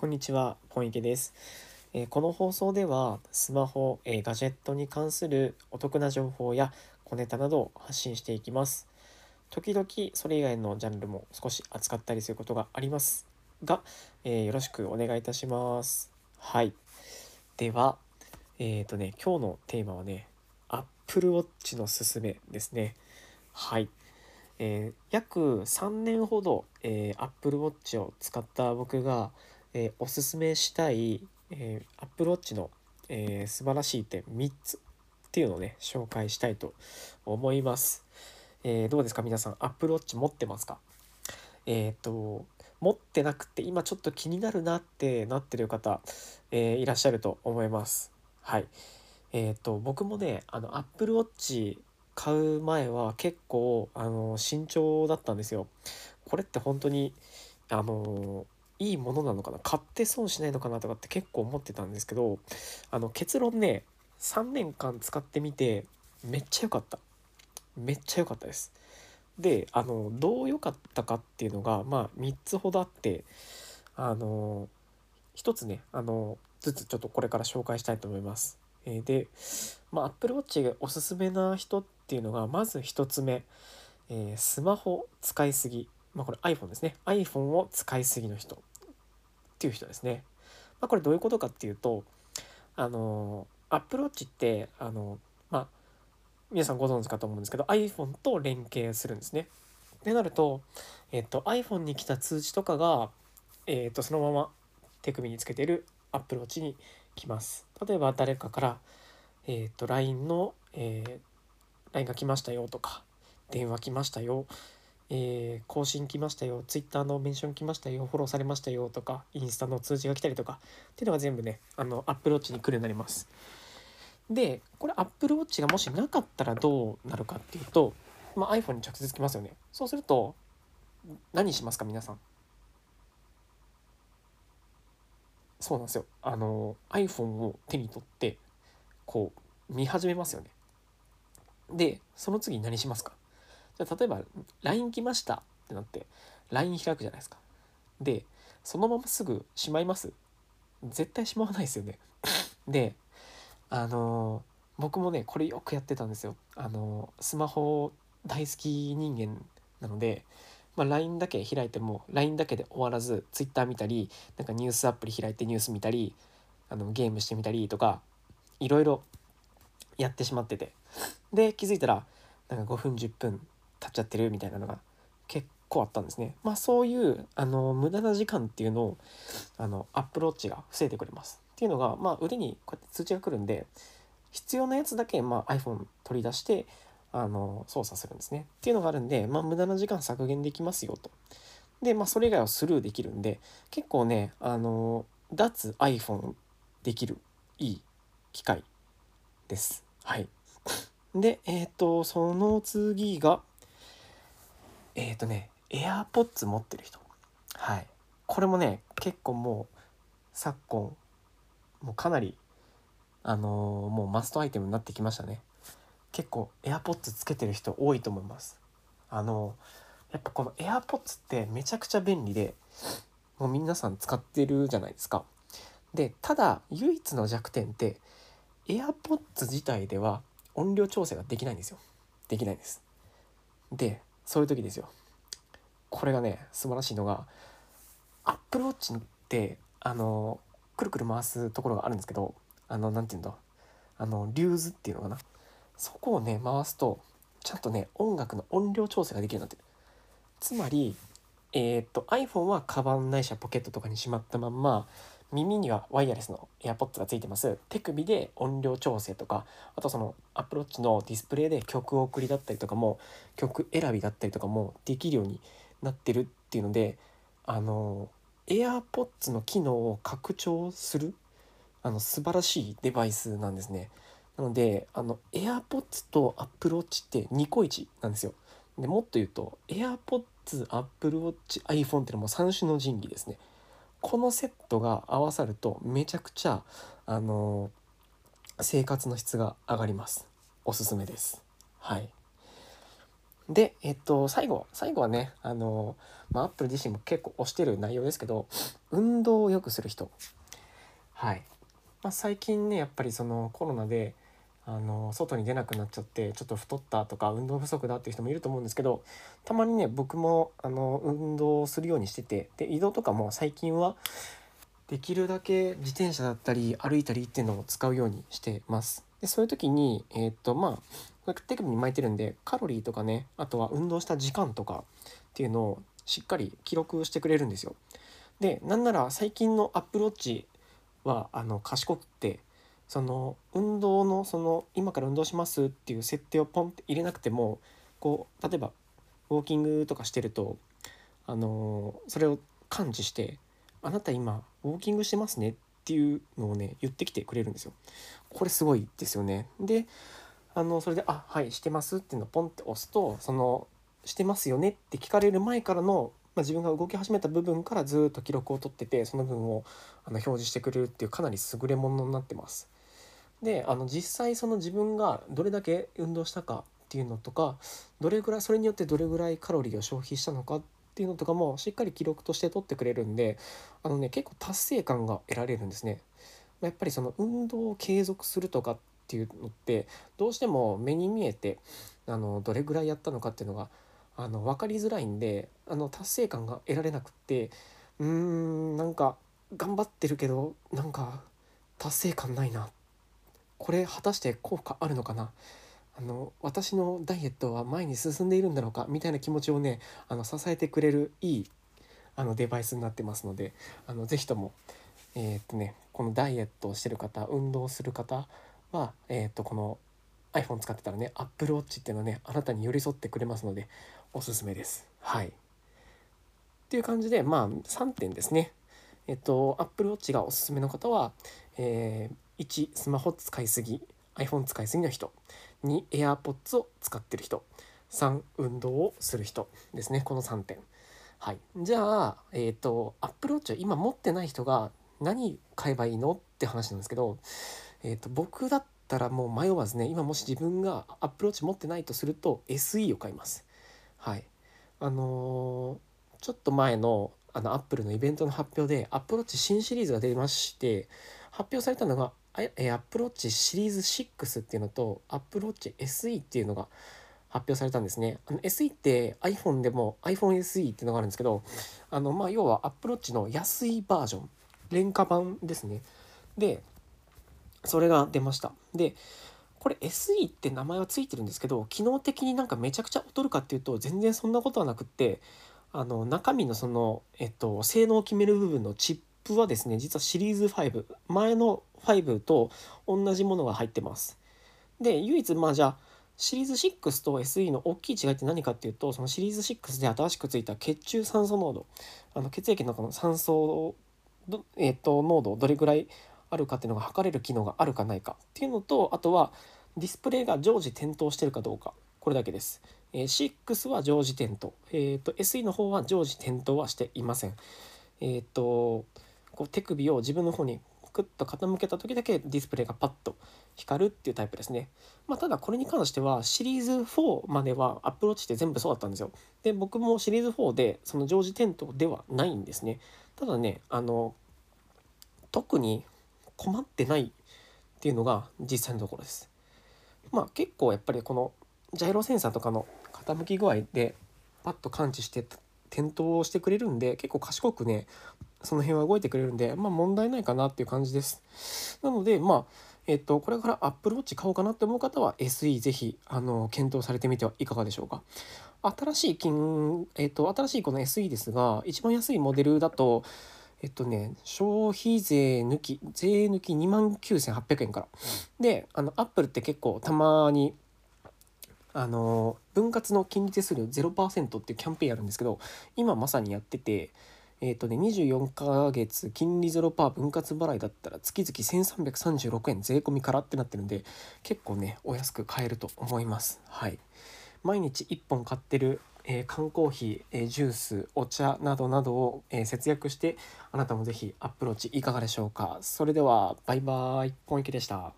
こんにちは、ポンイケです。えーこの放送ではスマホ、えーガジェットに関するお得な情報や小ネタなどを発信していきます。時々それ以外のジャンルも少し扱ったりすることがありますが、えーよろしくお願いいたします。はい。では、えっ、とね、今日のテーマはね、Apple Watch のすすめですね。はい。えー約3年ほど、えー Apple Watch を使った僕が、えーおすすめしたい、えー Apple Watch の、えー素晴らしい点3つっていうのをね紹介したいと思います。えーどうですか皆さん Apple Watch 持ってますか？えっ、と持ってなくて今ちょっと気になるなってなってる方、えーいらっしゃると思います。はい。えっ、と僕もねあの Apple Watch 買う前は結構あの慎重だったんですよ。これって本当にあのいいものなのかな？買って損しないのかなとかって結構思ってたんですけどあの結論ね3年間使ってみてめっちゃ良かった。めっちゃ良かったです。であのどう良かったかっていうのがまあ3つほどあってあの1つねあのずつちょっとこれから紹介したいと思います。えーで、まあ、Apple Watch がおすすめな人っていうのがまず1つ目、えースマホ使いすぎ。まあこれ iPhone ですね iPhone を使いすぎの人っていう人ですね。まあ、これどういうことかっていうとあの Apple Watch ってあのまあ皆さんご存知かと思うんですけど iPhone と連携するんですね。ってなると、えっと、iPhone に来た通知とかが、えっと、そのまま手首につけてる Apple Watch に来ます。例えば誰かから、えっと、LINE の、えー LINE が来ましたよとか電話来ましたよえー更新来ましたよ、ツイッターのメンション来ましたよ、フォローされましたよとか、インスタの通知が来たりとか、っていうのが全部ね、あの、Apple Watch に来るようになります。で、これ Apple Watch がもしなかったらどうなるかっていうと、まあ、iPhone に直接来ますよね。そうすると、何しますか、皆さん？そうなんですよ。あの、iPhone を手に取って、こう、見始めますよね。で、その次何しますか？じゃ例えば LINE 来ましたってなって LINE 開くじゃないですか。でそのまますぐしまいます絶対しまわないですよね。であのー僕もねこれよくやってたんですよ。あのースマホ大好き人間なので、まあ、LINE だけ開いても LINE だけで終わらず Twitter 見たりなんかニュースアプリ開いてニュース見たりあのゲームしてみたりとかいろいろやってしまっててで気づいたらなんか5分10分経っちゃってるみたいなのが結構あったんですね。まあそういうあの無駄な時間っていうのをあのアップローチが防いでくれます。っていうのがまあ腕にこうやって通知が来るんで必要なやつだけ、まあ、iPhone 取り出してあの操作するんですね。っていうのがあるんで、まあ、無駄な時間削減できますよと。でまあそれ以外はスルーできるんで結構ねあの脱 iPhone できるいい機械です。はい。で、えっ、と、その次が、えっ、とね、AirPods 持ってる人。はい。これもね、結構もう、昨今、もうかなり、あのーもうマストアイテムになってきましたね。結構 AirPods つけてる人多いと思います。あのーやっぱこの AirPods ってめちゃくちゃ便利で、もう皆さん使ってるじゃないですか。で、ただ、唯一の弱点って、AirPods 自体では音量調整ができないんですよ。できないんです。で、そういう時ですよ。これがね、素晴らしいのが、Apple Watch って、あの、くるくる回すところがあるんですけど、あの、なんていうんだ、あの、リューズっていうのかな。そこをね、回すと、ちゃんとね、音楽の音量調整ができるようになってる。つまり、えーっと、iPhone はカバンないしはポケットとかにしまったまんま、耳にはワイヤレスの AirPods がついてます。手首で音量調整とかあとその Apple Watch のディスプレイで曲送りだったりとかも曲選びだったりとかもできるようになってるっていうのであの AirPods の機能を拡張するあの素晴らしいデバイスなんですね。なのであの AirPods と Apple Watch って2個1なんですよ。でもっと言うと AirPods、Apple Watch、iPhone っていうのも3種の神器ですね。このセットが合わさるとめちゃくちゃあの生活の質が上がりますおすすめですはいで、えっと、最後、最後はね、あの、まあ、アップル自身も結構推してる内容ですけど、運動を良くする人。はい。まあ、最近ね、やっぱりそのコロナで、あの外に出なくなっちゃってちょっと太ったとか運動不足だっていう人もいると思うんですけどたまにね僕もあの運動するようにしててで移動とかも最近はできるだけ自転車だったり歩いたりっていうのを使うようにしてます。でそういう時にえー、っとまあ手首に巻いてるんでカロリーとかねあとは運動した時間とかっていうのをしっかり記録してくれるんですよ。でなんなら最近のアップローチはあの賢くてその運動のその今から運動しますっていう設定をポンって入れなくてもこう例えばウォーキングとかしてるとあのそれを感知して「あなた今ウォーキングしてますね」っていうのをね言ってきてくれるんですよ。これすごいですよね。であのそれで「あはいしてます」っていうのをポンって押すとその「してますよね」って聞かれる前からのま、自分が動き始めた部分からずっと記録を取っててその分をあの表示してくれるっていうかなり優れものになってます。であの実際その自分がどれだけ運動したかっていうのとかどれぐらいそれによってどれぐらいカロリーを消費したのかっていうのとかもしっかり記録として取ってくれるんであのね結構達成感が得られるんですね。やっぱりその運動を継続するとかっていうのってどうしても目に見えてあのどれぐらいやったのかっていうのがあの分かりづらいんであの達成感が得られなくってうーんなんか頑張ってるけどなんか達成感ないなっこれ果たして効果あるのかな？あの私のダイエットは前に進んでいるんだろうか？みたいな気持ちをねあの支えてくれるいいあのデバイスになってますのであのぜひとも、えー、っとね、このダイエットをしてる方運動する方は、えー、っとこの iPhone 使ってたらね Apple Watch っていうのはねあなたに寄り添ってくれますのでおすすめです。はい。っていう感じでまあ3点ですね。えっと Apple Watch がおすすめの方は、えー1スマホ使いすぎ。iPhone 使いすぎの人。2 AirPods を使ってる人。3運動をする人。ですね。この3点。はい。じゃあえっ、ー、と Apple Watch を今持ってない人が何買えばいいのって話なんですけど、えーと、僕だったらもう迷わずね今もし自分が Apple Watch 持ってないとすると SE を買います。はい。あのー、ちょっと前のあのアップルのイベントの発表で Apple Watch 新シリーズが出まして発表されたのがえ Apple Watch シリーズ6っていうのと Apple Watch SE っていうのが発表されたんですね。あの SE って iPhone でも iPhone SE っていうのがあるんですけど、あのまあ要は Apple Watch の安いバージョン、廉価版ですね。で、それが出ました。で、これ SE って名前は付いてるんですけど、機能的になんかめちゃくちゃ劣るかっていうと全然そんなことはなくって、あの中身のその、えっと、性能を決める部分のチップはですね、実はシリーズ5、前の5と同じものが入ってます。で、唯一、まあじゃあ、シリーズ6と SE の大きい違いって何かっていうと、そのシリーズ6で新しくついた血中酸素濃度、あの血液の中の酸素、えー、と濃度どれぐらいあるかっていうのが測れる機能があるかないかっていうのと、あとはディスプレイが常時点灯してるかどうか、これだけです。えー、6は常時点灯、えーと、SE の方は常時点灯はしていません。えっ、ー、と、こう手首を自分の方にクッと傾けた時だけディスプレイがパッと光るっていうタイプですね。まあ、ただこれに関してはシリーズ4まではアプローチって全部そうだったんですよ。で僕もシリーズ4でその常時点灯ではないんですね。ただねあの特に困ってないっていうのが実際のところです。まあ結構やっぱりこのジャイロセンサーとかの傾き具合でパッと感知して点灯をしてくれるんで結構賢くねその辺は動いてくれるんで、まあ問題ないかなっていう感じです。なので、まあ、えっと、これから Apple Watch 買おうかなって思う方は SE ぜひ、あの、検討されてみてはいかがでしょうか。新しい金、えっと、新しいこの SE ですが、一番安いモデルだと、えっとね、消費税抜き、税抜き29,800円から。で、あの、Apple って結構たまに、あの、分割の金利手数料0%っていうキャンペーンやるんですけど、今まさにやってて、えっ、ー、とね、24ヶ月金利0%分割払いだったら月々1336円税込みからってなってるんで、結構ね、お安く買えると思います。はい。毎日1本買ってる、えー、缶コーヒー、えー、ジュース、お茶などなどを、えー、節約して、あなたもぜひアプローチいかがでしょうか。それでは、バイバーイ、ポンイケでした。